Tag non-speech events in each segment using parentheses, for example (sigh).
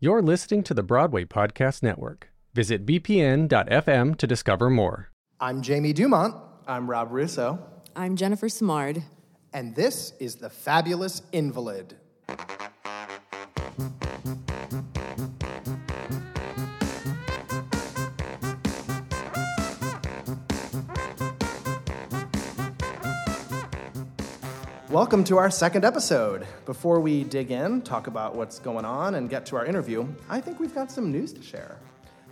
You're listening to the Broadway Podcast Network. Visit bpn.fm to discover more. I'm Jamie Dumont, I'm Rob Russo. I'm Jennifer Simard. and this is The Fabulous Invalid. Welcome to our second episode. Before we dig in, talk about what's going on, and get to our interview, I think we've got some news to share.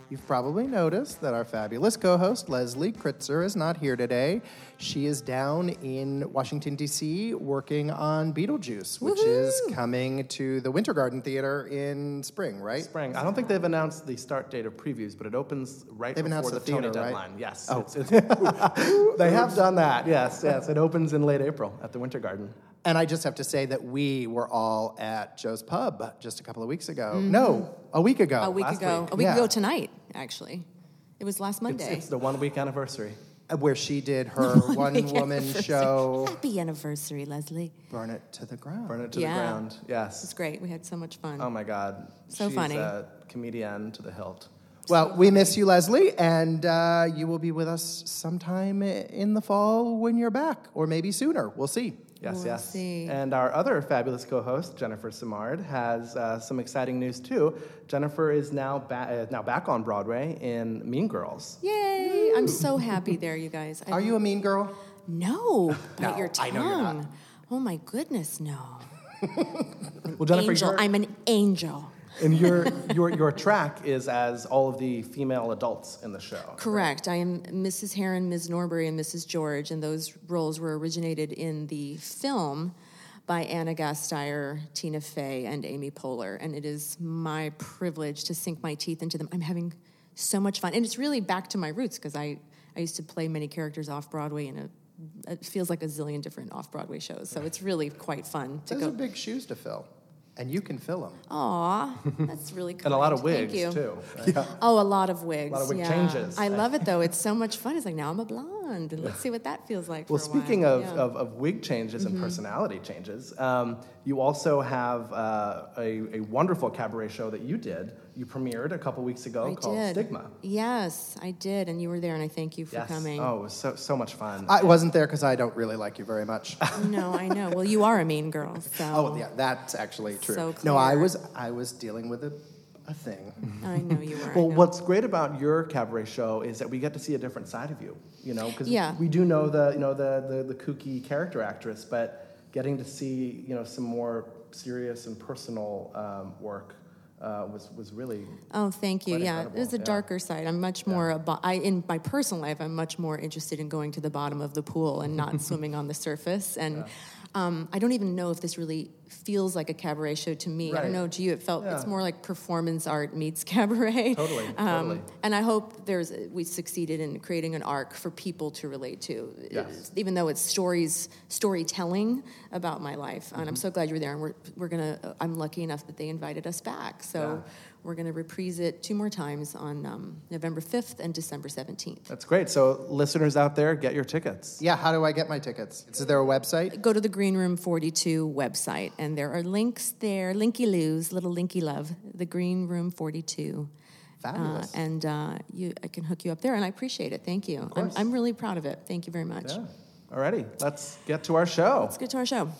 You've probably noticed that our fabulous co host, Leslie Kritzer, is not here today. She is down in Washington, D.C., working on Beetlejuice, which is coming to the Winter Garden Theater in spring, right? Spring. I don't think they've announced the start date of previews, but it opens right They've before announced the, the theater, Tony right? deadline. Yes. Oh. It's, it's, (laughs) they have done that. Yes, yes. It opens in late April at the Winter Garden. And I just have to say that we were all at Joe's Pub just a couple of weeks ago. No, a week ago. A week ago. week. A week Yeah. ago tonight, actually. It was last Monday. it's the one week anniversary. Uh, Where she did (laughs) her one woman show, Happy anniversary, Leslie. Burn It to the Ground. Burn it to Yeah. the ground. Yes. It was great. We had so much fun. Oh my God. So She's funny. a comedian to the hilt. Well, we miss you, Leslie, and uh, you will be with us sometime in the fall when you're back, or maybe sooner. We'll see. Yes, We'll yes. see. And our other fabulous co-host, Jennifer Simard, has uh, some exciting news too. Jennifer is now ba- uh, now back on Broadway in Mean Girls. Yay! I'm so happy there, you guys. I Are you a mean girl? No, No, not your I tongue. know you're not. Oh my goodness, no. (laughs) Well, Jennifer, angel. your- I'm an angel. And your (laughs) your your track is as all of the female adults in the show. Correct. I am Mrs. Heron, Ms. Norbury, and Mrs. George, and those roles were originated in the film by Ana Gasteyer, Tina Fey, and Amy Poehler. And it is my privilege to sink my teeth into them. I'm having so much fun. And it's really back to my roots because I, I used to play many characters off Broadway in a it feels like a zillion different off Broadway shows. So it's really quite fun to Those go. Those are big shoes to fill, and you can fill them. Aw, (laughs) that's really cool. And a lot of wigs too. right? (laughs) Oh, a lot of wigs. A lot of wig yeah. changes. I love it though. It's so much fun. It's like now I'm a blonde, and let's see what that feels like. Well, for a while. speaking of, Yeah. Mm-hmm. of, of wig changes and personality changes, um, you also have uh, a, a wonderful cabaret show that you did. You premiered a couple weeks ago I called did. Stigma. Yes, I did, and you were there, and I thank you for Yes. coming. Oh, it was so, so much fun. I wasn't there because I don't really like you very much. (laughs) No, I know. Well, you are a mean girl, so oh, yeah, that's actually true. So no, I was I was dealing with a, a thing. I know you were. Well, what's great about your cabaret show is that we get to see a different side of you. You know, because Yeah. we do know the you know the, the the kooky character actress, but getting to see you know some more serious and personal um, work uh, was was really Oh, thank you. Yeah, incredible, it was a yeah. darker side. I'm much more abo- I in my personal life. I'm much more interested in going to the bottom of the pool and not (laughs) swimming on the surface. And um, I don't even know if this really feels like a cabaret show to me. I don't know. To you, it felt it's more like performance art meets (laughs) cabaret. Totally, Um, totally. And I hope there's we succeeded in creating an arc for people to relate to. Yes. Even though it's stories, storytelling about my life. And I'm Mm-hmm. so glad you're there. And we're we're gonna. I'm lucky enough that they invited us back. So. Yeah. We're going to reprise it two more times on um, November 5th and December 17th. that's great. So listeners out there, get your tickets. Yeah, how do I get my tickets? Is there a website? Go to the Green Room 42 website, and there are links there, linky loos, little linky love, the Green Room 42. Uh, Fabulous. and uh, you, I can hook you up there, and I appreciate it. Thank you. I'm. I'm really proud of it. Thank you very much. Yeah. Alrighty, let's get to our show. Let's get to our show.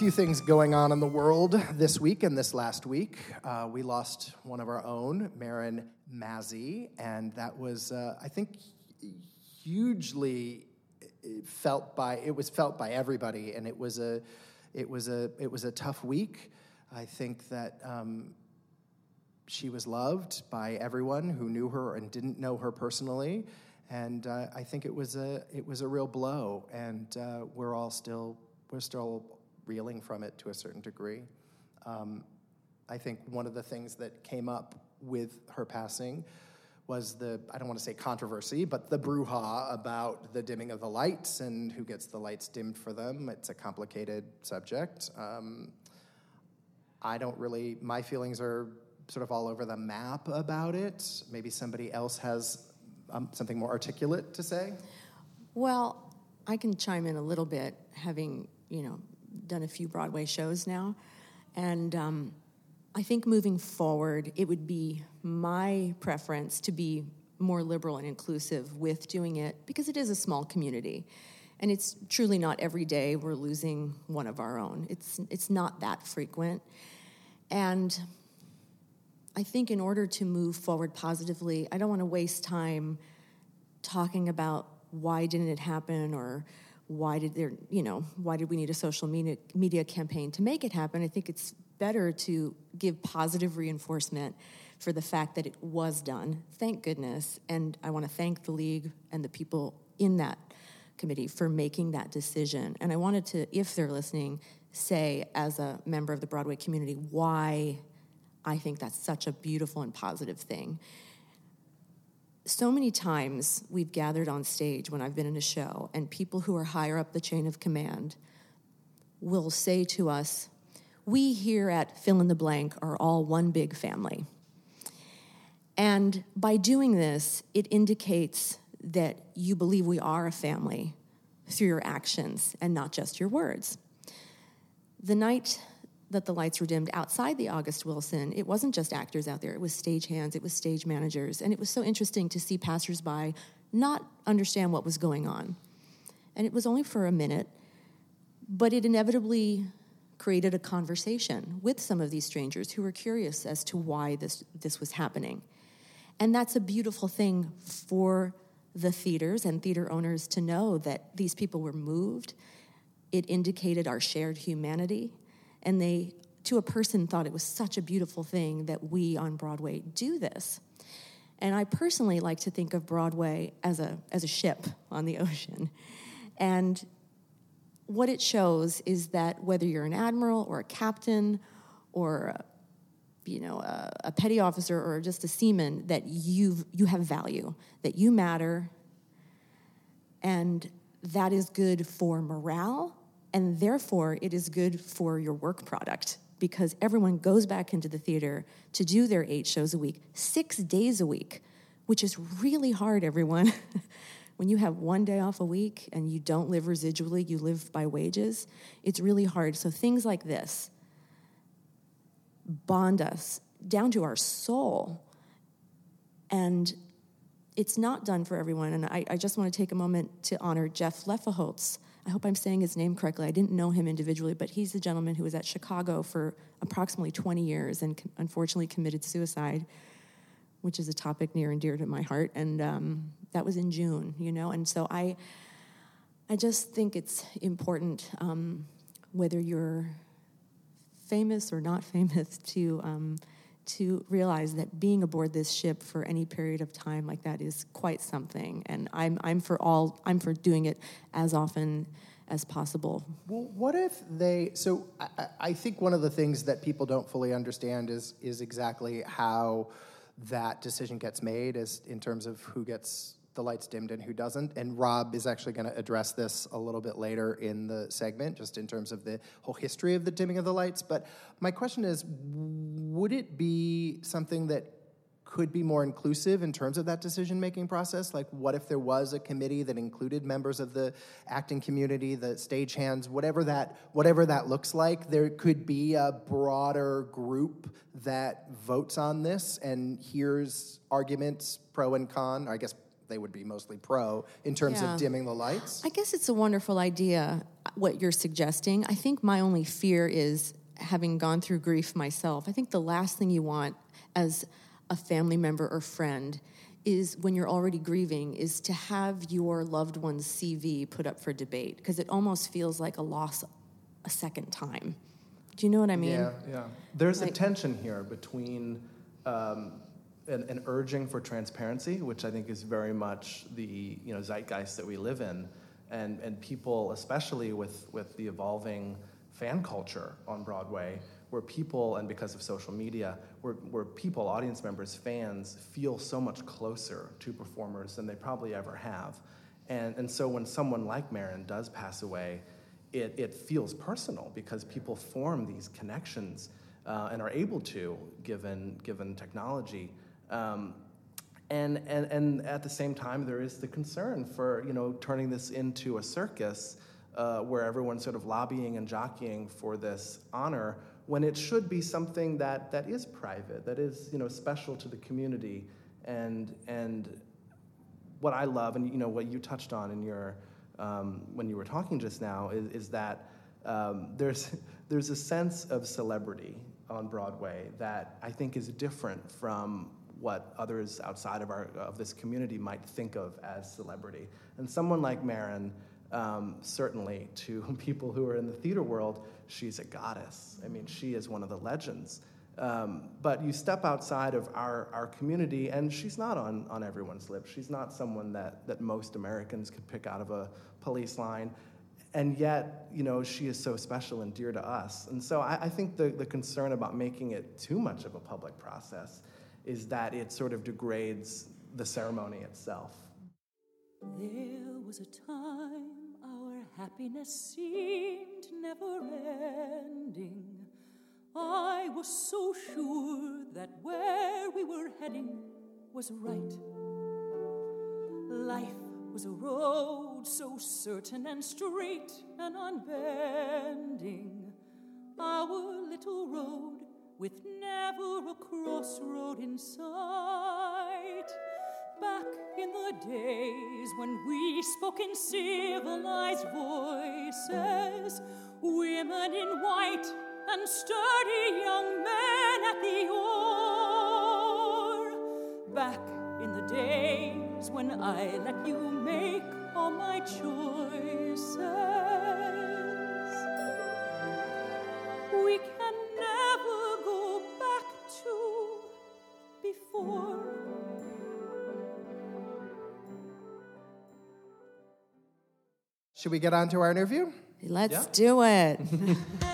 Few things going on in the world this week and this last week. Uh, we lost one of our own, Marin Mazzie, and that was, uh, I think, hugely felt by it was felt by everybody, and it was a it was a it was a tough week. I think that um, she was loved by everyone who knew her and didn't know her personally, and uh, I think it was a it was a real blow, and uh, we're all still we're still reeling from it to a certain degree. Um, I think one of the things that came up with her passing was the, I don't want to say controversy, but the brouhaha about the dimming of the lights and who gets the lights dimmed for them. It's a complicated subject. Um, I don't really, my feelings are sort of all over the map about it. Maybe somebody else has um, something more articulate to say. Well, I can chime in a little bit, having you know done a few Broadway shows now, and um, I think moving forward, it would be my preference to be more liberal and inclusive with doing it because it is a small community. And it's truly not every day we're losing one of our own. It's, it's not that frequent. And I think in order to move forward positively, I don't want to waste time talking about why didn't it happen or why did there, you know, why did we need a social media, media campaign to make it happen? I think it's better to give positive reinforcement for the fact that it was done. Thank goodness. And I want to thank the league and the people in that committee for making that decision. And I wanted to, if they're listening, say as a member of the Broadway community why I think that's such a beautiful and positive thing. So many times we've gathered on stage when I've been in a show, and people who are higher up the chain of command will say to us, we here at Fill in the Blank are all one big family. And by doing this, it indicates that you believe we are a family through your actions and not just your words. The night that the lights were dimmed outside the August Wilson, it wasn't just actors out there, it was stagehands, it was stage managers, and it was so interesting to see passersby not understand what was going on. And it was only for a minute, but it inevitably created a conversation with some of these strangers who were curious as to why this, this was happening. And that's a beautiful thing for the theaters and theater owners to know that these people were moved. It indicated our shared humanity. And they, to a person, thought it was such a beautiful thing that we on Broadway do this. And I personally like to think of Broadway as a, as a ship on the (laughs) ocean. And what it shows is that whether you're an admiral or a captain or you know a, a, petty officer or just a seaman that you you have value that you matter and that is good for morale and therefore it is good for your work product because everyone goes back into the theater to do their eight shows a week 6 days a week which is really hard everyone (laughs) when you have one day off a week and you don't live residually, you live by wages, it's really hard. So things like this bond us down to our soul. And it's not done for everyone. And I, I just want to take a moment to honor Jeff Loeffelholz. I hope I'm saying his name correctly. I didn't know him individually, but he's the gentleman who was at Chicago for approximately 20 years and unfortunately committed suicide which is a topic near and dear to my heart. And um, that was in June, you know. And so I, I just think it's important, um, whether you're famous or not (laughs) famous, to um, to realize that being aboard this ship for any period of time like that is quite something. And I'm I'm for all I'm for doing it as often as possible. Well, what if they? So I, I think one of the things that people don't fully understand is is exactly how that decision gets made is in terms of who gets the lights dimmed and who doesn't. And Rob is actually going to address this a little bit later in the segment, just in terms of the whole history of the dimming of the lights. But my question is would it be something that could be more inclusive in terms of that decision making process? Like, what if there was a committee that included members of the acting community, the stagehands, whatever that whatever that looks like? There could be a broader group that votes on this and hears arguments pro and con. I guess they would be mostly pro in terms yeah. of dimming the lights. I guess it's a wonderful idea what you're suggesting. I think my only fear is having gone through grief myself. I think the last thing you want as a family member or friend is when you're already grieving is to have your loved one's CV put up for debate because it almost feels like a loss a second time. Do you know what I mean? Yeah, yeah. There's like, a tension here between um, an, an, urging for transparency, which I think is very much the you know zeitgeist that we live in, and and people, especially with with the evolving fan culture on Broadway, where people, and because of social media, where, where people, audience members, fans, feel so much closer to performers than they probably ever have. And, and so when someone like Marin does pass away, it, it feels personal because people form these connections uh, and are able to, given, given technology. Um, and, and, and at the same time, there is the concern for you know, turning this into a circus uh, where everyone's sort of lobbying and jockeying for this honor when it should be something that, that is private, that is you know, special to the community. And, and what I love, and you know, what you touched on in your, um, when you were talking just now, is, is that um, there's, (laughs) there's a sense of celebrity on Broadway that I think is different from what others outside of, our, of this community might think of as celebrity. And someone like Marin, um, certainly to (laughs) people who are in the theater world, she's a goddess. I mean, she is one of the legends. Um, but you step outside of our, our community, and she's not on, on everyone's lips. She's not someone that, that most Americans could pick out of a police line. And yet, you know, she is so special and dear to us. And so I, I think the, the concern about making it too much of a public process is that it sort of degrades the ceremony itself. There was a time our happiness seemed never ending. I was so sure that where we were heading was right. Life was a road so certain and straight and unbending. Our little road with never a crossroad in sight. Back in the days when we spoke in civilized voices, women in white and sturdy young men at the oar. Back in the days when I let you make all my choices. Should we get on to our interview? Let's Yeah. do it. (laughs)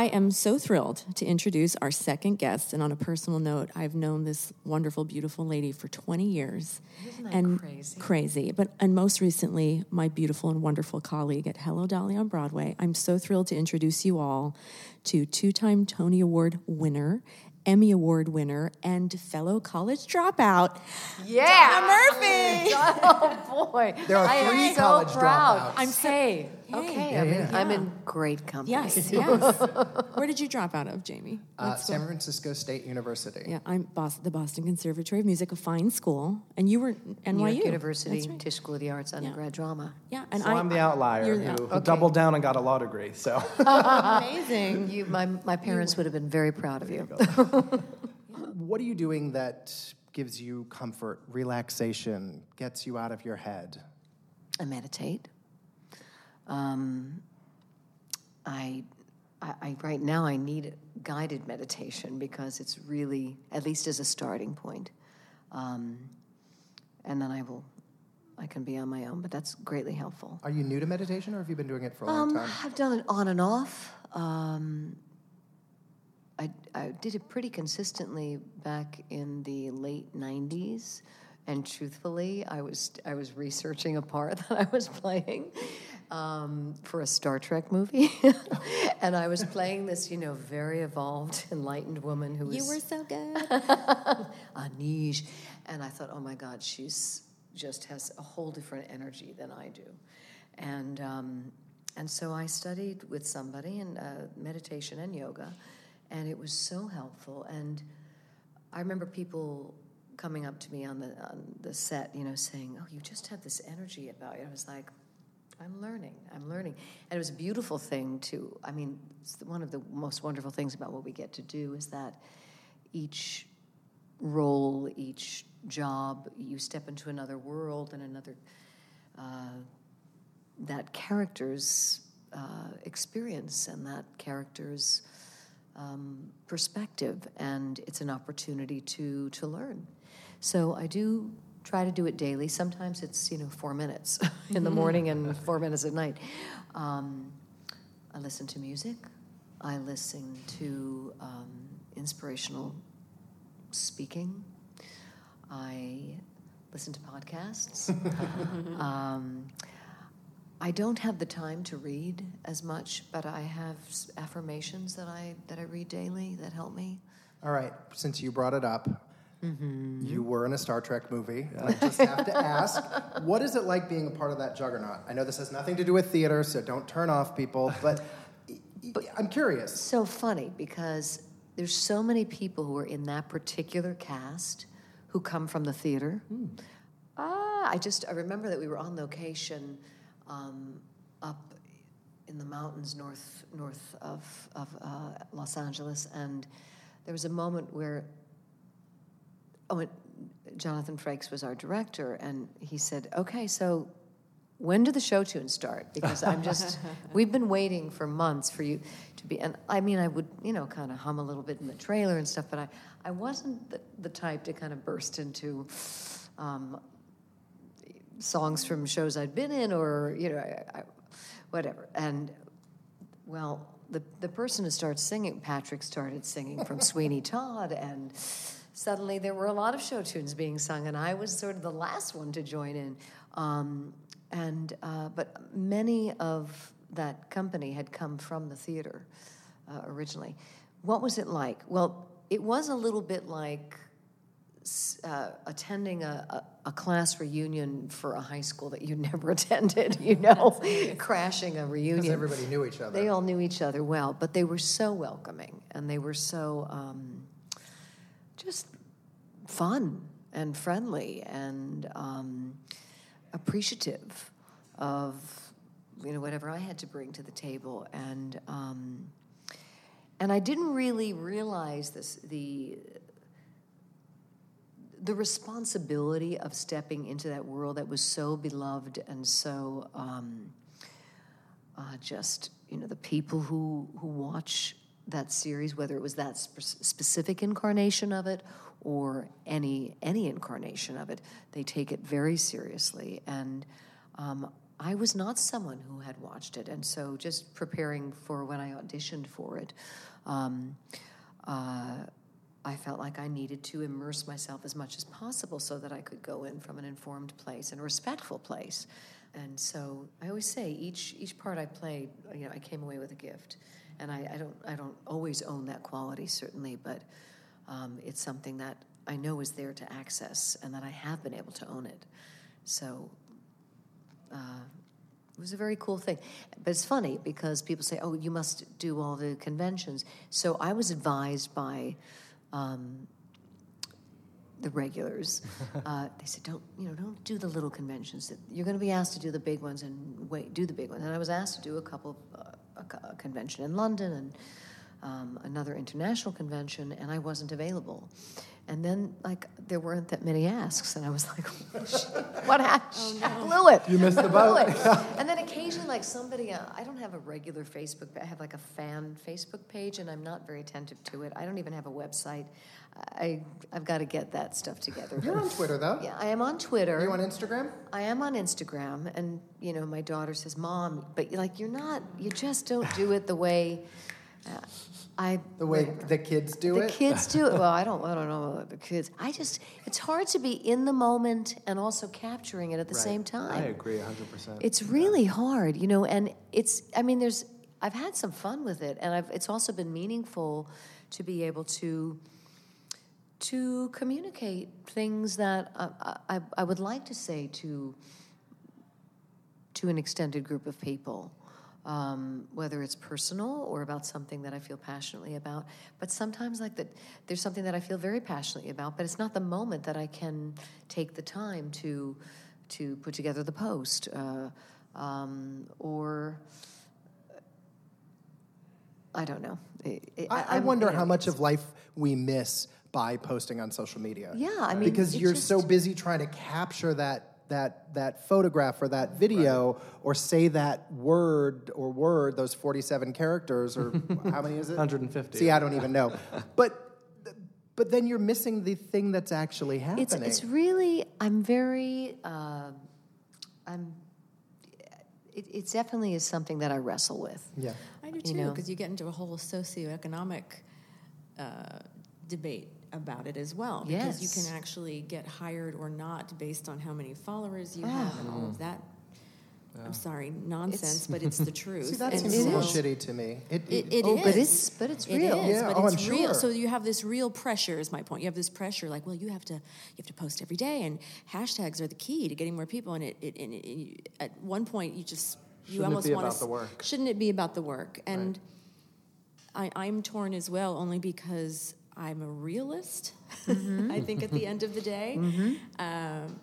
I am so thrilled to introduce our second guest. And on a personal note, I've known this wonderful, beautiful lady for 20 years. Isn't that and crazy? Crazy. But and most recently, my beautiful and wonderful colleague at Hello Dolly on Broadway. I'm so thrilled to introduce you all to two-time Tony Award winner, Emmy Award winner, and fellow college dropout, Yeah. Donna Murphy. (laughs) oh boy. There are I am so college proud. dropouts. I'm say, okay, I'm, in, I'm in great company. Yes, (laughs) yes. Where did you drop out of, Jamie? Uh, San Francisco State University. Yeah, I'm Bos- the Boston Conservatory of Music, a fine school, and you were NYU. New York University, That's right. Tisch School of the Arts, undergrad drama. Yeah, and So I, I'm the outlier who, the- who doubled down and got a law degree. So (laughs) amazing. You, my, my parents would have been very proud of you. (laughs) What are you doing that gives you comfort, relaxation, gets you out of your head? I meditate. Um, I, I, I right now I need guided meditation because it's really at least as a starting point, um, and then I will, I can be on my own. But that's greatly helpful. Are you new to meditation or have you been doing it for a long Um, time? I've done it on and off. Um, I, I did it pretty consistently back in the late '90s, and truthfully, I was I was researching a part (laughs) that I was playing um, for a Star Trek movie, (laughs) and I was playing this, you know, very evolved, (laughs) enlightened woman who was You were so good. (laughs) Anij. And I thought, oh my God, she's just has a whole different energy than I do. And, um, and so I studied with somebody in uh, meditation and yoga, and it was so helpful. And I remember people coming up to me on the, on the set, you know, saying, oh, you just have this energy about you. I was like, I'm learning. I'm learning. And it was a beautiful thing to, I mean, one of the most wonderful things about what we get to do is that each role, each job, you step into another world and another, uh, that character's uh, experience and that character's um, perspective, and it's an opportunity to to learn. So I do try to do it daily. Sometimes it's you know four minutes (laughs) in the morning and four minutes at night. Um, I listen to music. I listen to um, inspirational speaking. I listen to podcasts. (laughs) um, I don't have the time to read as much, but I have affirmations that I that I read daily that help me. All right, since you brought it up, Mm-hmm. you were in a Star Trek movie, and I just have to ask, (laughs) what is it like being a part of that juggernaut? I know this has nothing to do with theater, so don't turn off people, but, (laughs) I'm curious. So funny because there's so many people who are in that particular cast who come from the theater. Ah, I just I remember that we were on location um, up in the mountains north north of of uh, Los Angeles, and there was a moment where oh, Jonathan Frakes was our director, and he said, "Okay, so." When do the show tunes start? Because I'm just, (laughs) we've been waiting for months for you to be, and I mean, I would, you know, kind of hum a little bit in the trailer and stuff, but I, I wasn't the, the type to kind of burst into um, songs from shows I'd been in or, you know, I, I, whatever. And, well, the, the person who starts singing, Patrick started singing from (laughs) Sweeney Todd, and suddenly there were a lot of show tunes being sung, and I was sort of the last one to join in. Um, and uh, but many of that company had come from the theater uh, originally. What was it like? Well, it was a little bit like uh, attending a, a, a class reunion for a high school that you (laughs) never attended. You (laughs) know, crashing a reunion. Because everybody knew each other. They all knew each other well, but they were so welcoming and they were so um, just fun and friendly and um, appreciative of you know whatever I had to bring to the table. And um, and I didn't really realize this the the responsibility of stepping into that world that was so beloved and so um, uh, just you know the people who who watch that series, whether it was that sp- specific incarnation of it or any any incarnation of it, they take it very seriously. And um, I was not someone who had watched it, and so just preparing for when I auditioned for it. Um, uh, I felt like I needed to immerse myself as much as possible so that I could go in from an informed place and a respectful place. And so I always say each each part I played, you know, I came away with a gift. And I, I don't I don't always own that quality certainly, but um, it's something that I know is there to access and that I have been able to own it. So uh, it was a very cool thing. But it's funny because people say, oh, you must do all the conventions. So I was advised by um, the regulars. (laughs) Uh, they said, don't, you know, don't do the little conventions. You're going to be asked to do the big ones and wait, do the big ones. And I was asked to do a couple, uh, a, convention in London and um, another international convention, and I wasn't available. And then, like, there weren't that many asks, and I was (laughs) like, "What happened? I blew it. You missed the boat. it. (laughs) and then occasionally, like somebody, uh, I don't have a regular Facebook. I have like a fan Facebook page, and I'm not very attentive to it. I don't even have a website. I I've got to get that stuff together. You're on Twitter, though. Yeah, I am on Twitter. Are you on Instagram? I am on Instagram, and you know, my daughter says, "Mom, but like you're not. You just don't do it the way I The way the kids do the it? The kids do it. (laughs) Well, I don't. I don't know about the kids. I just. It's hard to be in the moment and also capturing it at the same time. I agree 100%. It's really hard, you know, and it's. I mean, there's. I've had some fun with it, and I've. It's also been meaningful to be able to. To communicate things that I, I, I would like to say to to an extended group of people, um, whether it's personal or about something that I feel passionately about. But sometimes, like that, there's something that I feel very passionately about, but it's not the moment that I can take the time to to put together the post uh, um, or. I don't know. I, I, I wonder how much of life we miss by posting on social media. Yeah, I mean, because you're just- so busy trying to capture that that that photograph or that video or say that word or word those 47 characters or (laughs) how many is it 150. see i don't even know (laughs) but but then you're missing the thing that's actually happening It's it's really I'm very uh, I'm. It, it definitely is something that I wrestle with. yeah I do You too, know. because you get into a whole socioeconomic uh, debate about it as well. Because you can actually get hired or not based on how many followers you have and all of ah. that. I'm sorry, nonsense, but it's the (laughs) truth. see that And seems a little shitty to me it, It, it Oh, but it's- but it's real. is, Yeah, but oh, it's I'm real. sure. So you have this real pressure. Is my point? You have this pressure, like, well, you have to, you have to post every day, and hashtags are the key to getting more people. And it, it, and it, at one point, you just, you Shouldn't it almost be want about to. the work? Shouldn't it be about the work? And I, I'm torn as well, only because I'm a realist. Mm-hmm. (laughs) I think at the end of the day, um,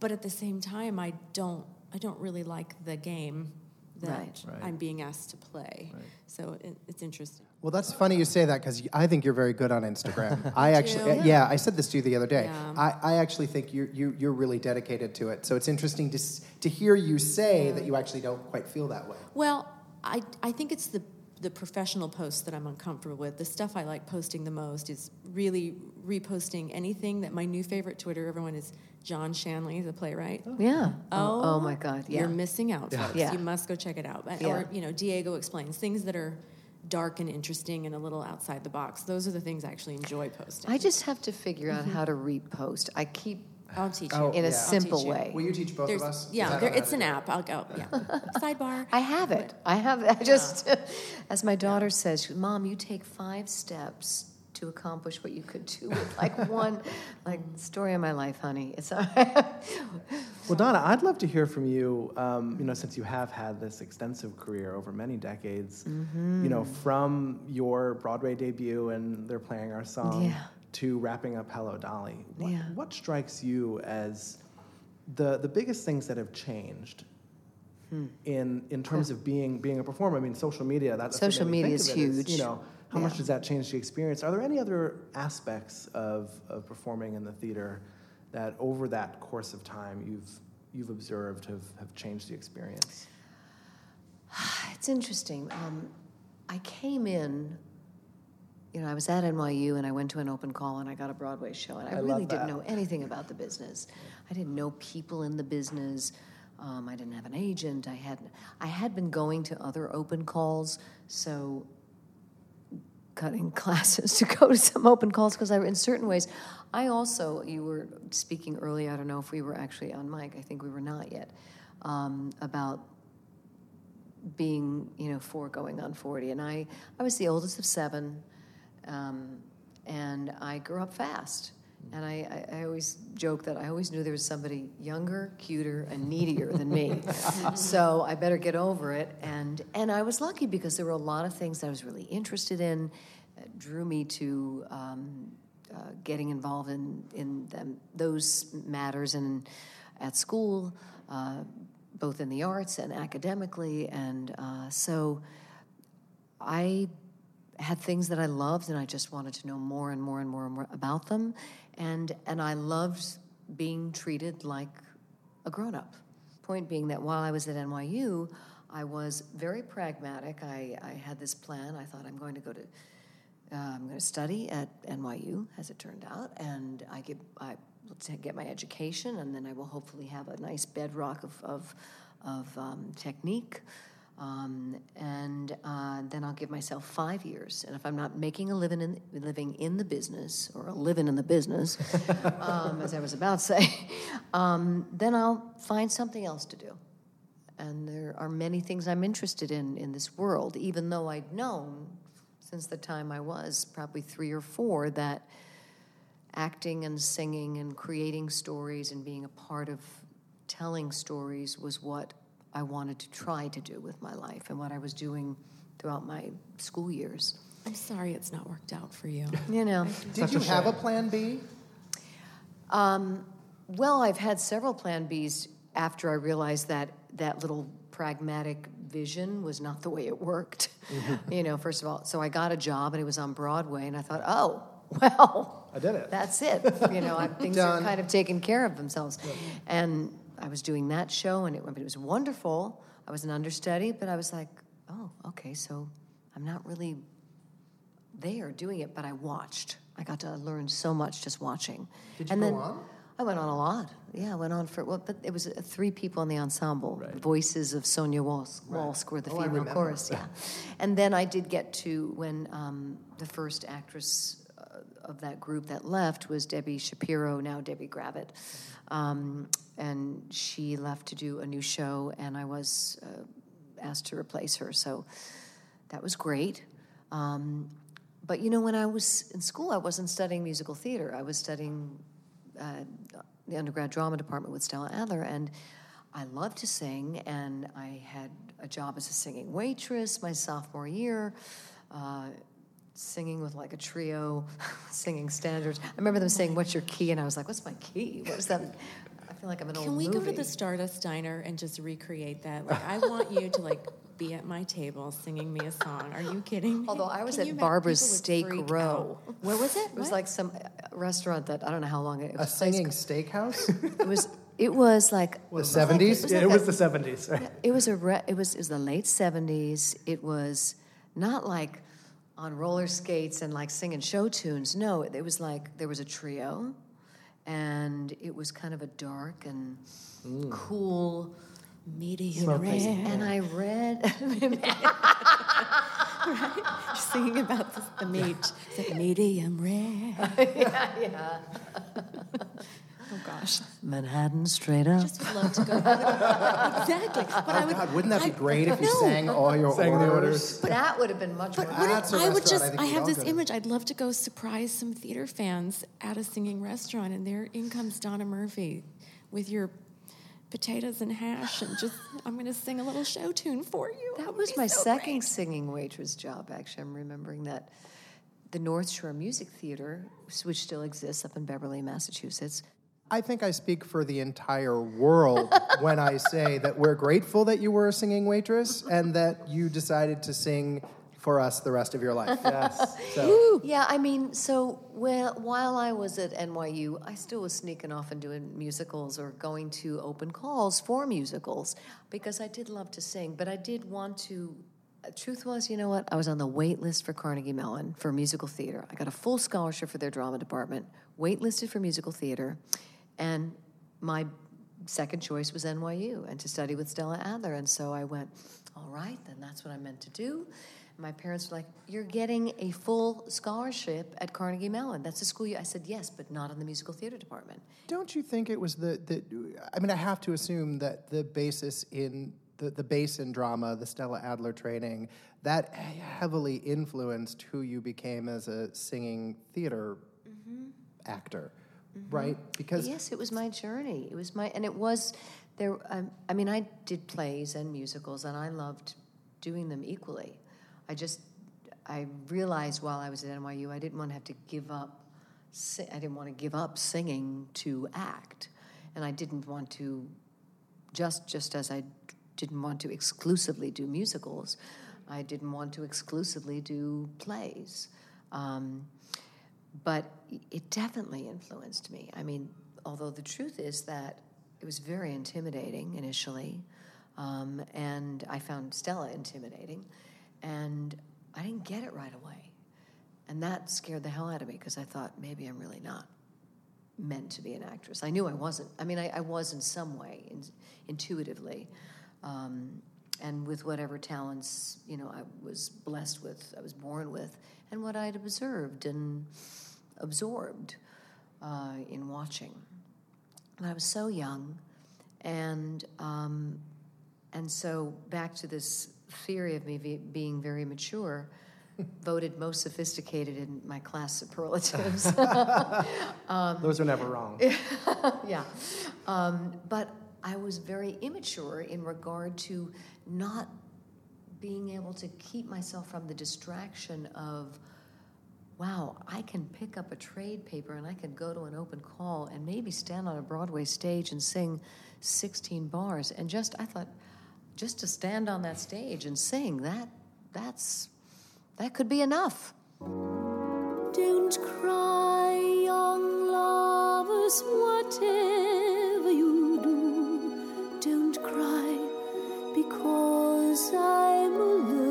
but at the same time, I don't, I don't really like the game that Right. Right. I'm being asked to play. So it, it's interesting. Well, that's funny you say that because I think you're very good on Instagram. (laughs) I actually, you? yeah, I said this to you the other day. Yeah. I, I actually think you, you, you're really dedicated to it. So it's interesting to, to hear you say that you actually don't quite feel that way. Well, I, I think it's the, the professional posts that I'm uncomfortable with. The stuff I like posting the most is really reposting anything that my new favorite Twitter, everyone is John Shanley, the playwright. Oh. Yeah. Oh, oh, oh my God. Yeah. You're missing out, folks. Yeah. You must go check it out. But- Yeah. Or, you know, Diego explains things that are dark and interesting and a little outside the box. Those are the things I actually enjoy posting. I just have to figure out mm-hmm. how to repost. I keep I'll teach you. Oh, in a yeah. I'll simple teach you. way. Will you teach both There's, of us? yeah, Because there, don't it's an to app. I'll go. Yeah. (laughs) Sidebar. I have it. I have. I just, (laughs) as my daughter says, Mom, you take five steps to accomplish what you could do with like (laughs) one, like story of my life, honey. It's all right. Well, Donna, I'd love to hear from you. Um, you know, since you have had this extensive career over many decades, Mm-hmm. you know, from your Broadway debut and they're playing our song Yeah. To wrapping up Hello Dolly. What, Yeah. what strikes you as the the biggest things that have changed? Hmm. In, in terms of being being a performer, I mean, social media. That's Social media is huge. You know, how much does that change the experience? Are there any other aspects of, of performing in the theater that over that course of time you've you've observed have, have changed the experience? (sighs) It's interesting. Um, I came in, you know, I was at NYU and I went to an open call and I got a Broadway show, and I, I really didn't know anything about the business. I didn't know people in the business. Um, I didn't have an agent. I had I had been going to other open calls, so cutting (laughs) classes to go to some open calls because I in certain ways. I also you were speaking earlier. I don't know if we were actually on mic. I think we were not yet um, about being you know four going on 40 and i i was the oldest of seven um, and i grew up fast. And I, I, I always joke that i always knew there was somebody younger cuter and needier than me. (laughs) So i better get over it. And and i was lucky because there were a lot of things that i was really interested in that drew me to um, uh, getting involved in in them, those matters and at school uh, both in the arts and academically. And uh, so I had things that I loved, and I just wanted to know more and more and more and more about them. And, and I loved being treated like a grown up. Point being that while I was at NYU, I was very pragmatic. I, I had this plan. I thought I'm going to go to uh, I'm going to study at NYU, as it turned out, and I get I get my education, and then I will hopefully have a nice bedrock of of, of um, technique, um, and uh, then I'll give myself five years. And if I'm not making a living in living in the business or a living in the business, (laughs) um, as I was about to say, um, then I'll find something else to do. And there are many things I'm interested in in this world, even though I'd known since the time I was probably three or four that acting and singing and creating stories and being a part of telling stories was what I wanted to try to do with my life and what I was doing throughout my school years. I'm sorry it's not worked out for you. (laughs) You know, Did you have a plan B? um, well, I've had several plan Bs after I realized that that little pragmatic vision was not the way it worked. you know, first of all, so I got a job and it was on Broadway, and I thought, oh, well, I did it. That's it. (laughs) You know, I, things are kind of taken care of themselves. And I was doing that show, and it, it was wonderful. I was an understudy, but I was like, oh, okay, so I'm not really there doing it, but I watched. I got to learn so much just watching. Did you and go then, on? I went on a lot. Yeah, I went on for well, but it was uh, three people in the ensemble. Voices of Sonia Walsk, Walsk were the Oh, female chorus. Yeah, (laughs) and then I did get to when um, the first actress of that group that left was Debbie Shapiro, now Debbie Gravitte, um, and she left to do a new show, and I was uh, asked to replace her. So that was great. Um, but you know, when I was in school, I wasn't studying musical theater. I was studying uh, the undergrad drama department with Stella Adler, and I loved to sing. And I had a job as a singing waitress my sophomore year, uh, singing with like a trio, (laughs) singing standards. I remember them saying, "What's your key?" And I was like, "What's my key? What does that?" I feel like I'm an old Can we movie. go to the Stardust Diner and just recreate that? Like, I want you to like be at my table singing me a song. Are you kidding? Although I was Can at? Barbara's Steak Row. out. Where was it? It was What? like some uh, restaurant that I don't know how long it, it A was. a place singing called- steakhouse? It was. It was like (laughs) the 70s? Yeah, it was the 70s. Right? It was a re- it was it was the late seventies. It was not like on roller skates and like singing show tunes. No, it was like there was a trio, and it was kind of a dark and cool medium rare. And I read (laughs) (laughs) You're singing about the, the meat. It's like medium rare. (laughs) yeah, yeah. Oh gosh. Manhattan straight up. just would love to go. exactly. (laughs) But oh, I Oh, would, God, wouldn't that be I- great if you no, sang all your Sang the orders? But that would have been much But more. wouldn't- That's a I would restaurant I just, think I, have this image. I'd love to go surprise some theater fans at a singing restaurant, and there in comes Donna Murphy with your potatoes and hash, and just, I'm going to sing a little show tune for you. That was my so second great. singing waitress job, actually. I'm remembering that. The North Shore Music Theater, which still exists up in Beverly, Massachusetts. I think I speak for the entire world (laughs) when I say that we're grateful that you were a singing waitress and that you decided to sing for us the rest of your life. (laughs) Yes. So, Yeah, I mean, so well, while I was at NYU, I still was sneaking off and doing musicals or going to open calls for musicals because I did love to sing, but I did want to. uh, Truth was, you know what? I was on the wait list for Carnegie Mellon for musical theater. I got a full scholarship for their drama department, waitlisted for musical theater, and my second choice was NYU and to study with Stella Adler. And so I went, all right, then that's what I meant to do. My parents were like, You're getting a full scholarship at Carnegie Mellon. That's the school you. I said, Yes, but not in the musical theater department. don't you think it was the, the I mean, I have to assume that the basis in the, the base in drama, the Stella Adler training, that heavily influenced who you became as a singing theater mm-hmm. actor, right? Because yes, it was my journey. It was my, and it was there. Um, I mean, I did plays and musicals, and I loved doing them equally. I just, I realized while I was at NYU, I didn't want to have to give up. I didn't want to give up singing to act, and I didn't want to, just just as I didn't want to exclusively do musicals, I didn't want to exclusively do plays. Um, but it definitely influenced me. I mean, although the truth is that it was very intimidating initially, um, and I found Stella intimidating, and I didn't get it right away. And that scared the hell out of me because I thought maybe I'm really not meant to be an actress. I knew I wasn't. I mean, I, I was in some way, in, intuitively. Um, and with whatever talents, you know, I was blessed with, I was born with, and what I'd observed and absorbed uh, in watching. And I was so young, and um, and so back to this theory of me be, being very mature, (laughs) voted most sophisticated in my class superlatives. (laughs) Those are never wrong. (laughs) yeah. Um, but I was very immature in regard to not being able to keep myself from the distraction of, wow, I can pick up a trade paper and I can go to an open call and maybe stand on a Broadway stage and sing 16 bars. And just, I thought, just to stand on that stage and sing, that, that's, that could be enough. Don't cry, young lovers, whatever you do. Think because I'm alone.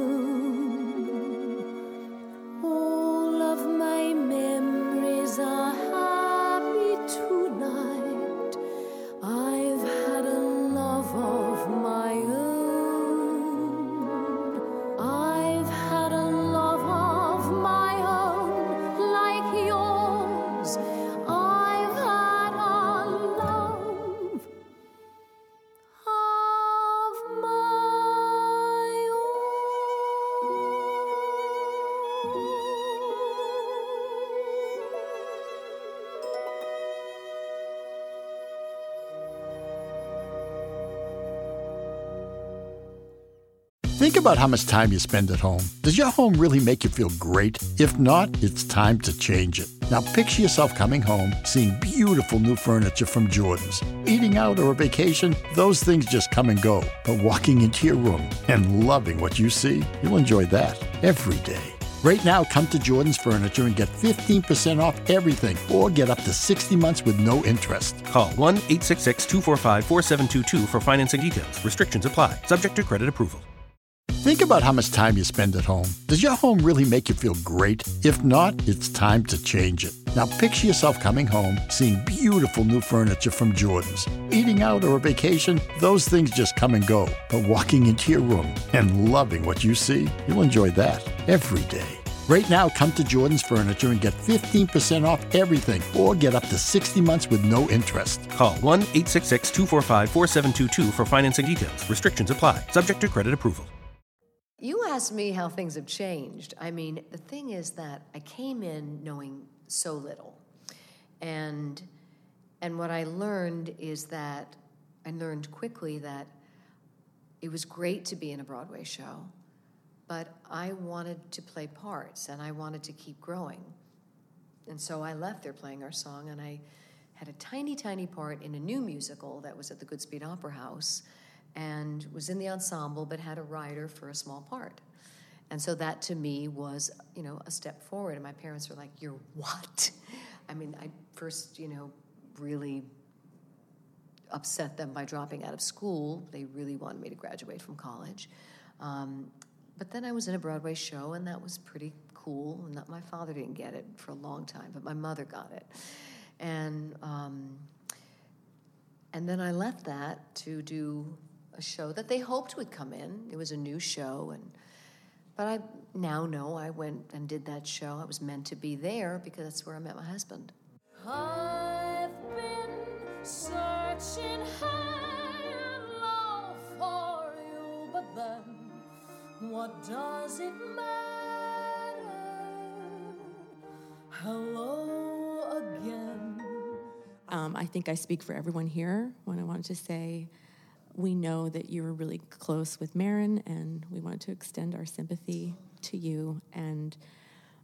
About how much time you spend at home. Does your home really make you feel great? If not, it's time to change it. Now picture yourself coming home, seeing beautiful new furniture from Jordan's. Eating out or a vacation, those things just come and go. But walking into your room and loving what you see, you'll enjoy that every day. Right now, come to Jordan's Furniture and get 15% off everything or get up to 60 months with no interest. Call 1 866 245 4722 for financing details. Restrictions apply, subject to credit approval. Think about how much time you spend at home. Does your home really make you feel great? If not, it's time to change it. Now picture yourself coming home, seeing beautiful new furniture from Jordan's. Eating out or a vacation, those things just come and go. But walking into your room and loving what you see, you'll enjoy that every day. Right now, come to Jordan's Furniture and get 15% off everything or get up to 60 months with no interest. Call 1 866 245 4722 for financing details. Restrictions apply, subject to credit approval. You asked me how things have changed. I mean, the thing is that I came in knowing so little. And and what I learned is that I learned quickly that it was great to be in a Broadway show, but I wanted to play parts and I wanted to keep growing. And so I left They're Playing Our Song and I had a tiny, tiny part in a new musical that was at the Goodspeed Opera House and was in the ensemble but had a writer for a small part. And so that to me was, you know, a step forward. And my parents were like, You're what? I mean, I first, you know, really upset them by dropping out of school. They really wanted me to graduate from college. Um, but then I was in a Broadway show, and that was pretty cool. And that, my father didn't get it for a long time, but my mother got it. And um, and then I left that to do a show that they hoped would come in. It was a new show, and but I now know I went and did that show. I was meant to be there because that's where I met my husband. I've been searching high and low for you, but then what does it matter? Hello again. Um, I think I speak for everyone here when I wanted to say we know that you were really close with Marin, and we wanted to extend our sympathy to you. And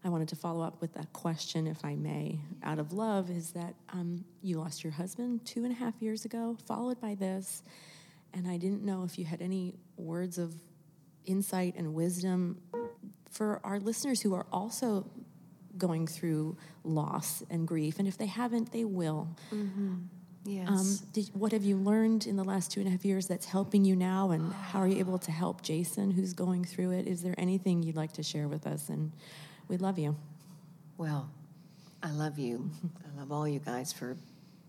I wanted to follow up with a question, if I may, out of love is that um, you lost your husband two and a half years ago, followed by this. And I didn't know if you had any words of insight and wisdom for our listeners who are also going through loss and grief. And if they haven't, they will. Yes. Um, did, what have you learned in the last two and a half years that's helping you now, and how are you able to help Jason, who's going through it? Is there anything you'd like to share with us? And we love you. Well, I love you. I love all you guys for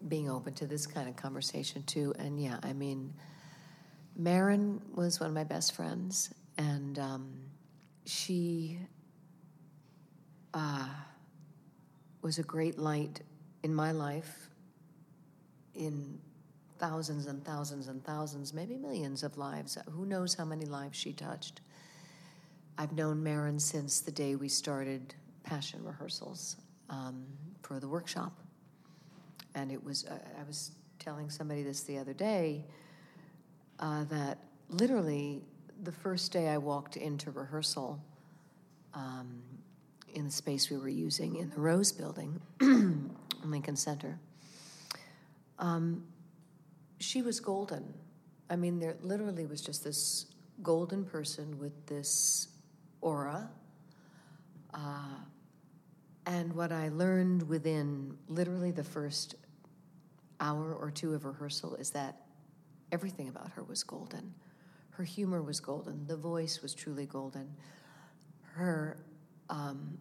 being open to this kind of conversation too. And yeah, I mean, Marin was one of my best friends, and um, she uh, was a great light in my life, in thousands and thousands and thousands, maybe millions of lives. Who knows how many lives she touched? I've known Marin since the day we started passion rehearsals um, for the workshop. And it was, uh, I was telling somebody this the other day uh, that literally the first day I walked into rehearsal um, in the space we were using in the Rose Building, (clears throat) Lincoln Center, um, she was golden. I mean, there literally was just this golden person with this aura. Uh, and what I learned within literally the first hour or two of rehearsal is that everything about her was golden. Her humor was golden. The voice was truly golden. Her um,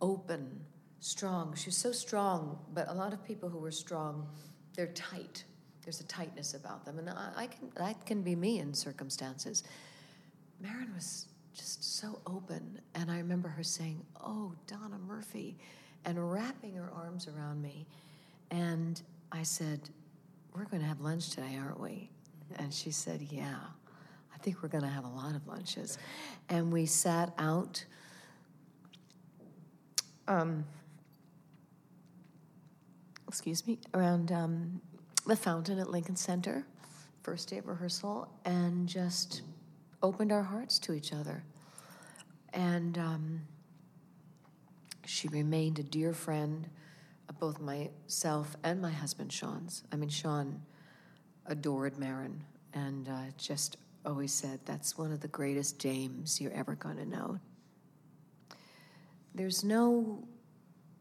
open, strong. She was so strong, but a lot of people who were strong, they're tight. There's a tightness about them, and I, I can that can be me in circumstances. Marin was just so open, and I remember her saying, "Oh, Donna Murphy," and wrapping her arms around me, and I said, "We're going to have lunch today, aren't we?" And she said, "Yeah." I think we're going to have a lot of lunches. And we sat out um, excuse me, around um, the fountain at Lincoln Center, first day of rehearsal, and just opened our hearts to each other. And um, she remained a dear friend of both myself and my husband, Shawn's. I mean, Shawn adored Marin and uh, just always said, That's one of the greatest dames you're ever going to know. There's no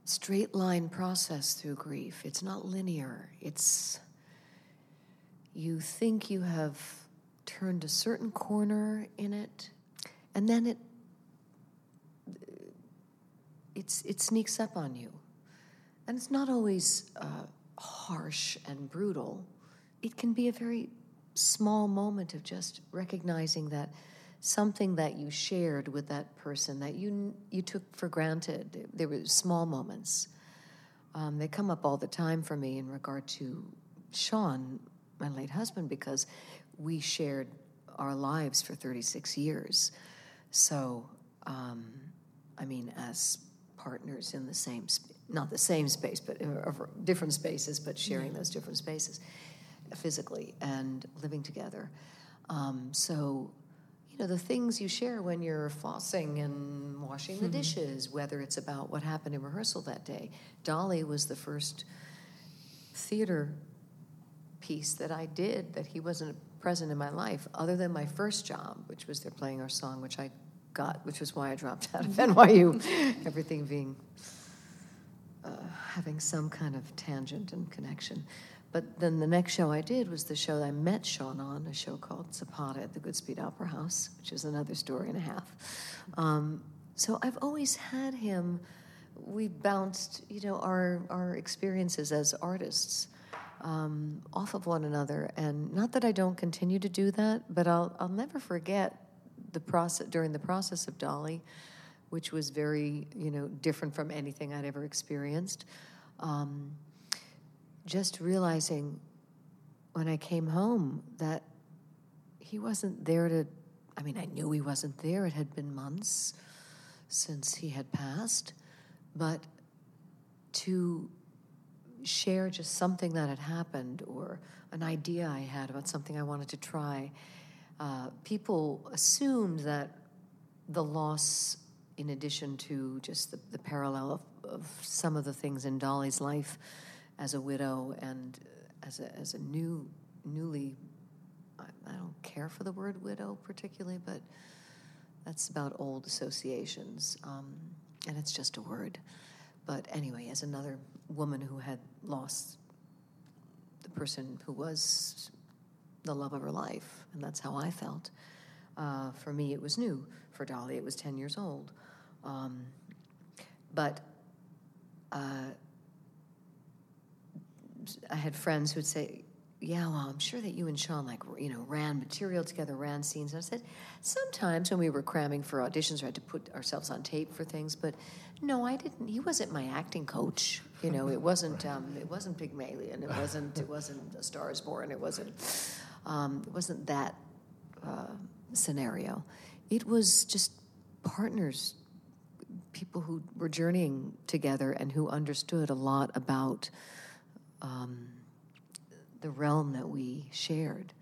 straight line process through grief, it's not linear. It's you think you have turned a certain corner in it, and then it it's, it sneaks up on you. And it's not always uh, harsh and brutal. It can be a very small moment of just recognizing that something that you shared with that person that you you took for granted. There were small moments. Um, they come up all the time for me in regard to Shawn, my late husband, because we shared our lives for 36 years. So, um, I mean, as partners in the same, sp- not the same space, but uh, different spaces, but sharing those different spaces physically and living together. Um, so, you know, the things you share when you're flossing and washing the mm-hmm. dishes, whether it's about what happened in rehearsal that day. Dolly was the first theater piece that I did that he wasn't present in my life, other than my first job, which was they're playing our song, which I got, which was why I dropped out of NYU. Everything being uh, having some kind of tangent and connection. But then the next show I did was the show I met Shawn on, a show called Zapata at the Goodspeed Opera House, which is another story and a half. Um, so I've always had him. We bounced, you know, our our experiences as artists um, off of one another, and not that I don't continue to do that, but I'll I'll never forget the process during the process of Dolly, which was very, you know, different from anything I'd ever experienced. Um, just realizing when I came home that he wasn't there to, I mean, I knew he wasn't there. It had been months since he had passed, but to share just something that had happened or an idea I had about something I wanted to try, uh, people assumed that the loss, in addition to just the, the parallel of, of some of the things in Dolly's life, as a widow and as a, as a new, newly, I, I don't care for the word widow particularly, but that's about old associations. Um, and it's just a word. But anyway, as another woman who had lost the person who was the love of her life, and that's how I felt. Uh, for me, it was new. For Dolly, it was 10 years old. Um, but uh, I had friends who would say, yeah, well, I'm sure that you and Shawn like you know ran material together, ran scenes. And I said, sometimes when we were cramming for auditions, we had to put ourselves on tape for things. But no, I didn't. He wasn't my acting coach. You know, it wasn't. Um, it wasn't Pygmalion. It (laughs) wasn't. It wasn't A Star Is Born. It wasn't. Um, it wasn't that uh, scenario. It was just partners, people who were journeying together and who understood a lot about um, the realm that we shared.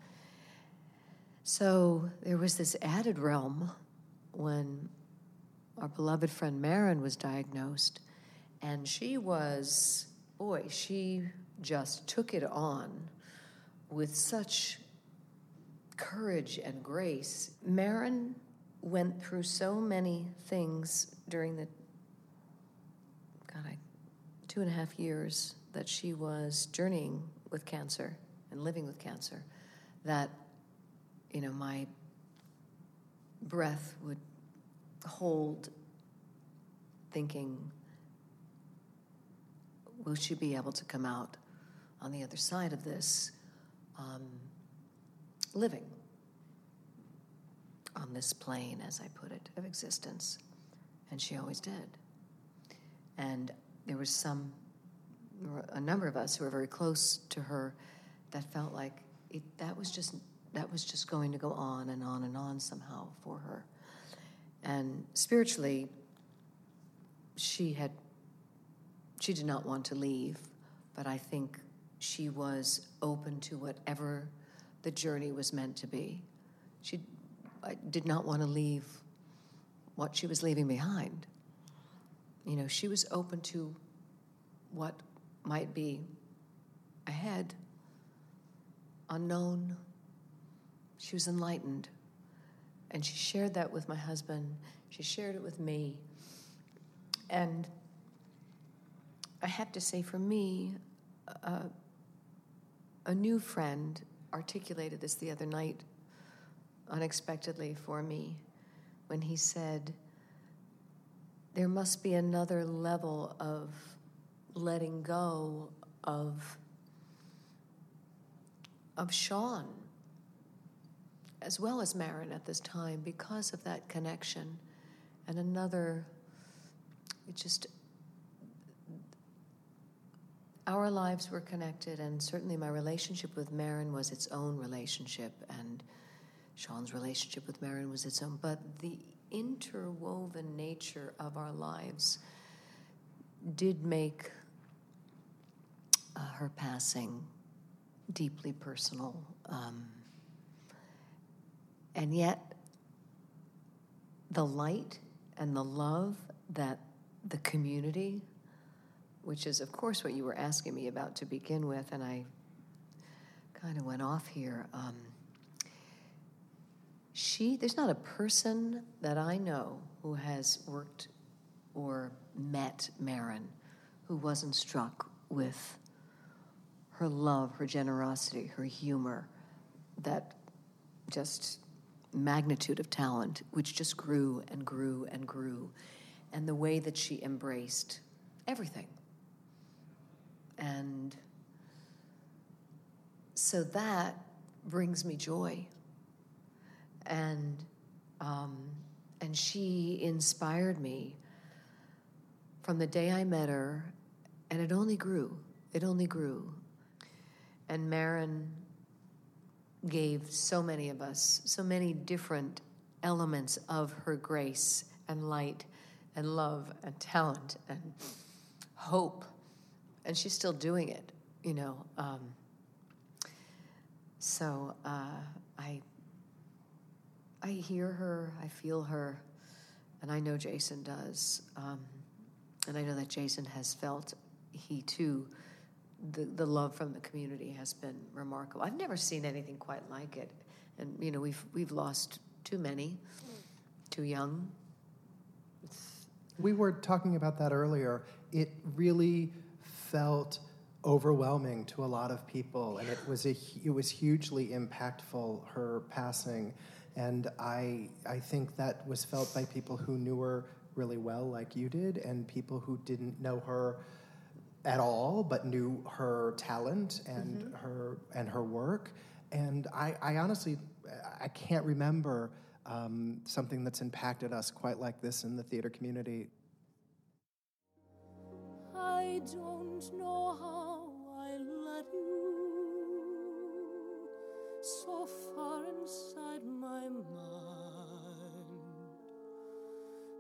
So there was this added realm when our beloved friend Marin was diagnosed, and she was, boy, she just took it on with such courage and grace. Marin went through so many things during the God, I, two and a half years that she was journeying with cancer and living with cancer that you know my breath would hold thinking will she be able to come out on the other side of this um, living on this plane as i put it of existence? And she always did. And there was some a number of us who were very close to her that felt like it, that was just that was just going to go on and on and on somehow for her. And spiritually, she had she did not want to leave, but I think she was open to whatever the journey was meant to be. She did not want to leave what she was leaving behind. You know, she was open to what might be ahead, unknown. She was enlightened. And she shared that with my husband. She shared it with me. And I have to say, for me, a new friend articulated this the other night unexpectedly for me when he said, There must be another level of letting go of, of Shawn as well as Marin at this time because of that connection. And another it just our lives were connected and certainly my relationship with Marin was its own relationship and Shawn's relationship with Marin was its own. But the interwoven nature of our lives did make uh, her passing deeply personal um, and yet, the light and the love that the community, which is, of course, what you were asking me about to begin with, and I kind of went off here. Um, she, there's not a person that I know who has worked or met Marin who wasn't struck with her love, her generosity, her humor, that just magnitude of talent, which just grew and grew and grew, and the way that she embraced everything. And so that brings me joy. And, um, and she inspired me from the day I met her, and it only grew. It only grew. And Marin gave so many of us so many different elements of her grace and light and love and talent and hope. And she's still doing it, you know. Um, so uh, I, I hear her, I feel her, and I know Jason does. Um, and I know that Jason has felt he too the, the love from the community has been remarkable. I've never seen anything quite like it. And, you know, we've, we've lost too many, too young. We were talking about that earlier. It really felt overwhelming to a lot of people, and it was a, it was hugely impactful. Her passing, and I I think that was felt by people who knew her really well, like you did, and people who didn't know her at all, but knew her talent and mm-hmm. her and her work. And I, I honestly, I can't remember um, something that's impacted us quite like this in the theater community. I don't know how I let you so far inside my mind,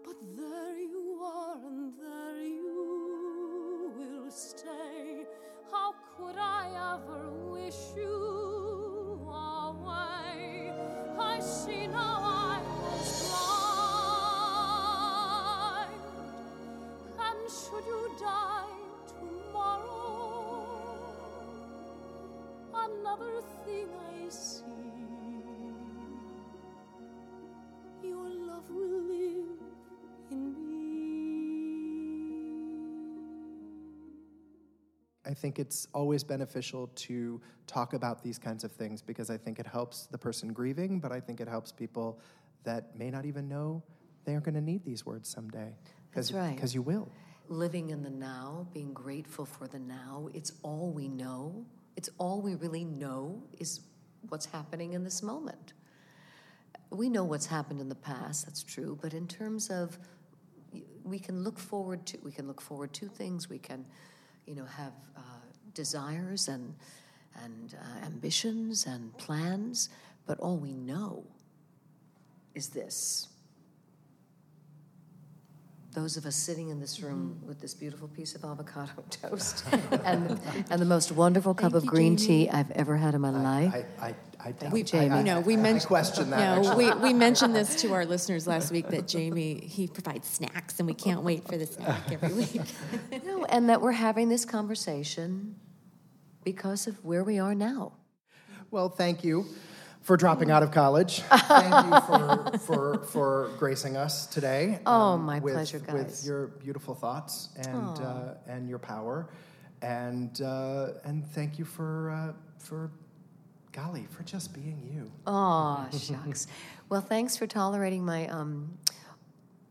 but there you are, and there you stay. How could I ever wish you away? I see now I was blind. And should you die tomorrow, another thing I see. Your love will live in me. I think it's always beneficial to talk about these kinds of things because I think it helps the person grieving, but I think it helps people that may not even know they are going to need these words someday. That's right. Because you will. Living in the now, being grateful for the now, it's all we know. It's all we really know is what's happening in this moment. We know what's happened in the past, that's true, but in terms of we can look forward to we can look forward to things, we can you know, have uh, desires and, and uh, ambitions and plans, but all we know is this. Those of us sitting in this room mm-hmm. with this beautiful piece of avocado (laughs) toast (laughs) and, and the most wonderful cup Thank of green Jamie. tea I've ever had in my I, life. I, I, I, Thank I- you, Jamie. I, You know, we I mentioned. question that. No, we, we mentioned this to our listeners last week that Jamie he provides snacks, and we can't wait for the snack every week. (laughs) No, and that we're having this conversation because of where we are now. Well, thank you for dropping out of college. (laughs) thank you for, for, for gracing us today. Oh, my with, pleasure, With your beautiful thoughts and, uh, and your power. And, uh, and thank you for, uh, for, golly, for just being you. Oh, shucks. (laughs) well, thanks for tolerating my um,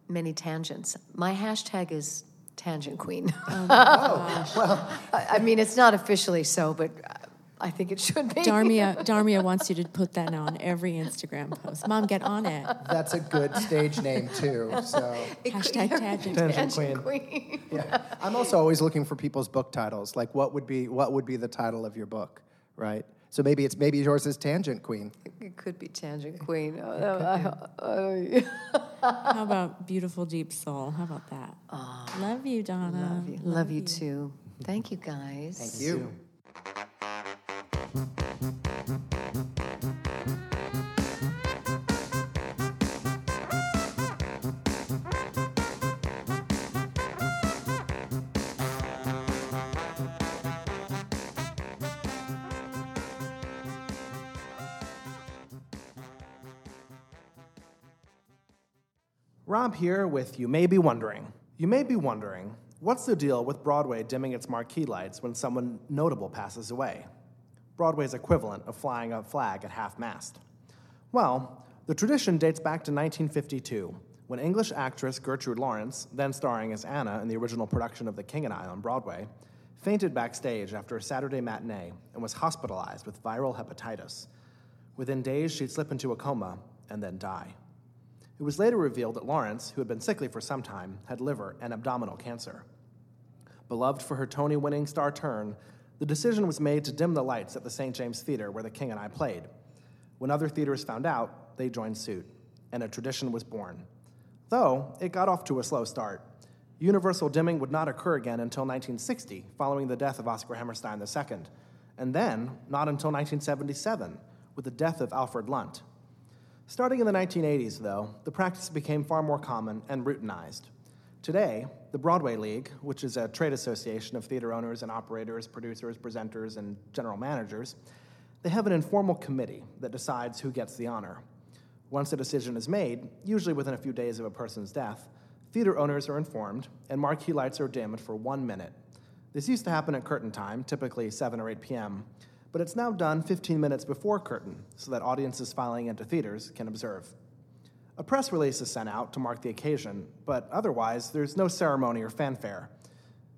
many tangents. My hashtag is tangent queen. (laughs) Oh, well, I I mean, it's not officially so, but uh, I think it should be. Darmia, (laughs) Darmia wants you to put that on every Instagram post. Mom, get on it. that's a good stage name, too. So, Hashtag tangent. Tangent Queen. queen. yeah. I'm also always looking for people's book titles. Like, what would be, what would be the title of your book, right? So maybe it's maybe yours is Tangent Queen. It could be tangent queen. Oh, no, I- oh, How about beautiful deep soul? How about that? Ah, love you, Donna. love you. Love you too. Thank you, guys. Thank you. Rob here with You May Be Wondering. You may be wondering, what's the deal with Broadway dimming its marquee lights when someone notable passes away? Broadway's equivalent of flying a flag at half mast. Well, the tradition dates back to 1952, when English actress Gertrude Lawrence, then starring as Anna in the original production of The King and I on Broadway, fainted backstage after a Saturday matinee and was hospitalized with viral hepatitis. Within days, she'd slip into a coma and then die. It was later revealed that Lawrence, who had been sickly for some time, had liver and abdominal cancer. Beloved for her Tony winning star turn, the decision was made to dim the lights at the St. James Theater where The King and I played. When other theaters found out, they joined suit, and a tradition was born. Though it got off to a slow start. Universal dimming would not occur again until 1960, following the death of Oscar Hammerstein II, and then not until 1977, with the death of Alfred Lunt. Starting in the 1980s, though, the practice became far more common and routinized. Today, the Broadway League, which is a trade association of theater owners and operators, producers, presenters, and general managers, they have an informal committee that decides who gets the honor. Once a decision is made, usually within a few days of a person's death, theater owners are informed and marquee lights are dimmed for one minute. This used to happen at curtain time, typically 7 or 8 p.m., but it's now done 15 minutes before curtain so that audiences filing into theaters can observe. A press release is sent out to mark the occasion, but otherwise, there's no ceremony or fanfare.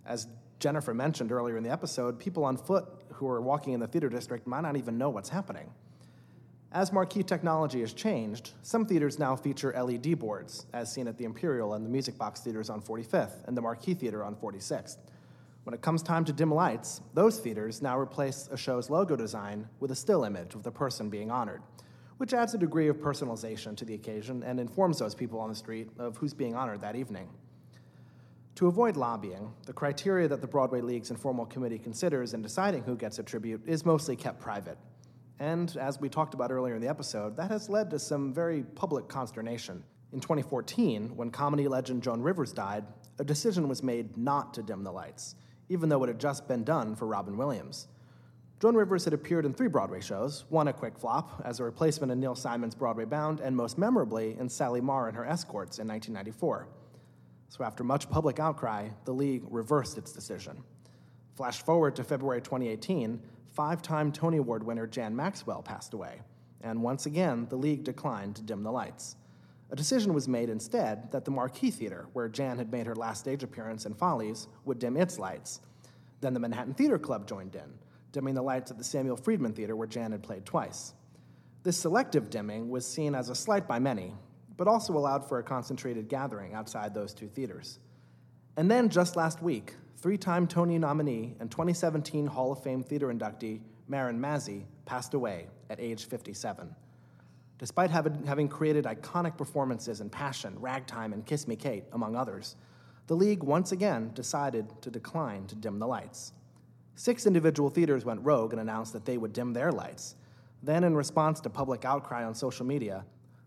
As Jennifer mentioned earlier in the episode, people on foot who are walking in the theater district might not even know what's happening. As marquee technology has changed, some theaters now feature LED boards, as seen at the Imperial and the Music Box theaters on 45th and the Marquis Theater on 46th. When it comes time to dim lights, those theaters now replace a show's logo design with a still image of the person being honored, which adds a degree of personalization to the occasion and informs those people on the street of who's being honored that evening. To avoid lobbying, the criteria that the Broadway League's informal committee considers in deciding who gets a tribute is mostly kept private. And as we talked about earlier in the episode, that has led to some very public consternation. In 2014, when comedy legend Joan Rivers died, a decision was made not to dim the lights, even though it had just been done for Robin Williams. Joan Rivers had appeared in three Broadway shows, one a quick flop as a replacement in Neil Simon's Broadway Bound, and most memorably in Sally Marr and Her Escorts in 1994. So, after much public outcry, the league reversed its decision. Flash forward to February 2018, five time Tony Award winner Jan Maxwell passed away, and once again, the league declined to dim the lights. A decision was made instead that the Marquis Theater, where Jan had made her last stage appearance in Follies, would dim its lights. Then the Manhattan Theater Club joined in, dimming the lights at the Samuel Friedman Theater, where Jan had played twice. This selective dimming was seen as a slight by many, but also allowed for a concentrated gathering outside those two theaters. And then just last week, three time Tony nominee and 2017 Hall of Fame theater inductee Marin Mazzie passed away at age 57. Despite having, created iconic performances in Passion, Ragtime, and Kiss Me Kate, among others, the league once again decided to decline to dim the lights. Six individual theaters went rogue and announced that they would dim their lights. Then, in response to public outcry on social media,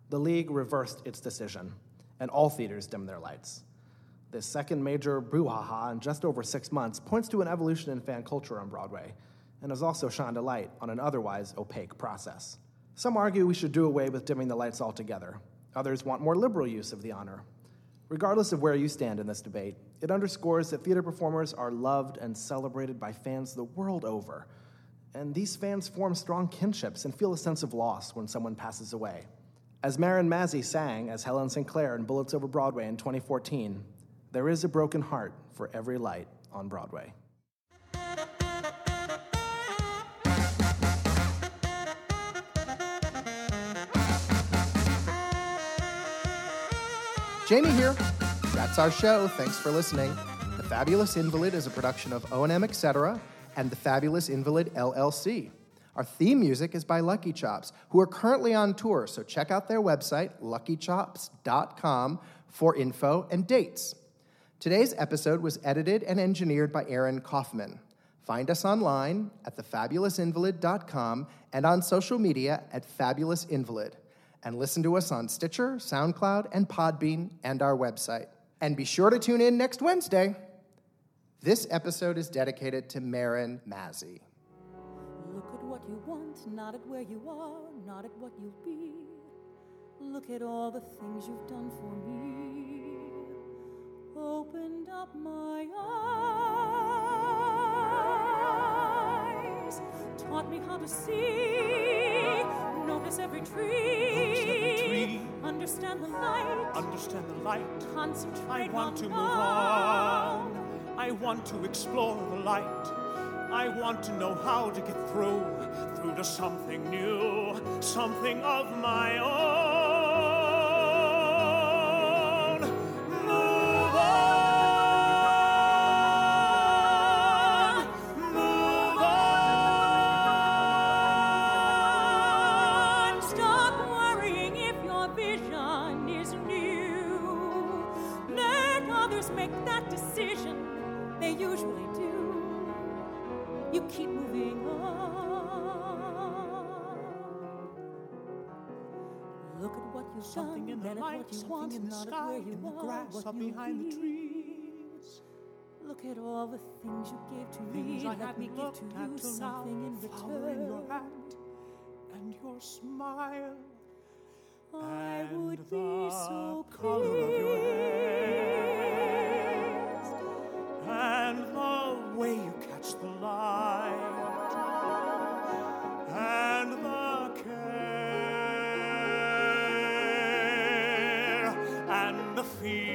the League reversed its decision, and all theaters dimmed their lights. This second major brouhaha in just over six months points to an evolution in fan culture on Broadway, and has also shined a light on an otherwise opaque process. Some argue we should do away with dimming the lights altogether. Others want more liberal use of the honor. Regardless of where you stand in this debate, it underscores that theater performers are loved and celebrated by fans the world over. And these fans form strong kinships and feel a sense of loss when someone passes away. As Marin Mazzie sang as Helen Sinclair in Bullets Over Broadway in 2014, there is a broken heart for every light on Broadway. Jamie here. That's our show. Thanks for listening. The Fabulous Invalid is a production of O&M Etc. and The Fabulous Invalid LLC. Our theme music is by Lucky Chops, who are currently on tour, so check out their website, luckychops.com, for info and dates. Today's episode was edited and engineered by Aaron Kaufman. Find us online at thefabulousinvalid.com and on social media at Fabulous Invalid. And listen to us on Stitcher, SoundCloud, and Podbean, and our website. And be sure to tune in next Wednesday. This episode is dedicated to Marin Mazzie. Look at what you want, not at where you are, not at what you'll be. Look at all the things you've done for me. Opened up my eyes, taught me how to see. Notice every tree. Understand the light. Understand the light. Concentrate I want to move on. I want to explore the light. I want to know how to get through, through to something new, something of my own. You've Something done, in the then light, something in the sky, at where you in the grass, up behind the trees. Look at all the things you gave to Things me. I Let me give to you now, something in in your return. hand and your smile. I and would the be so color of your hair pleased. and the way you catch the light and and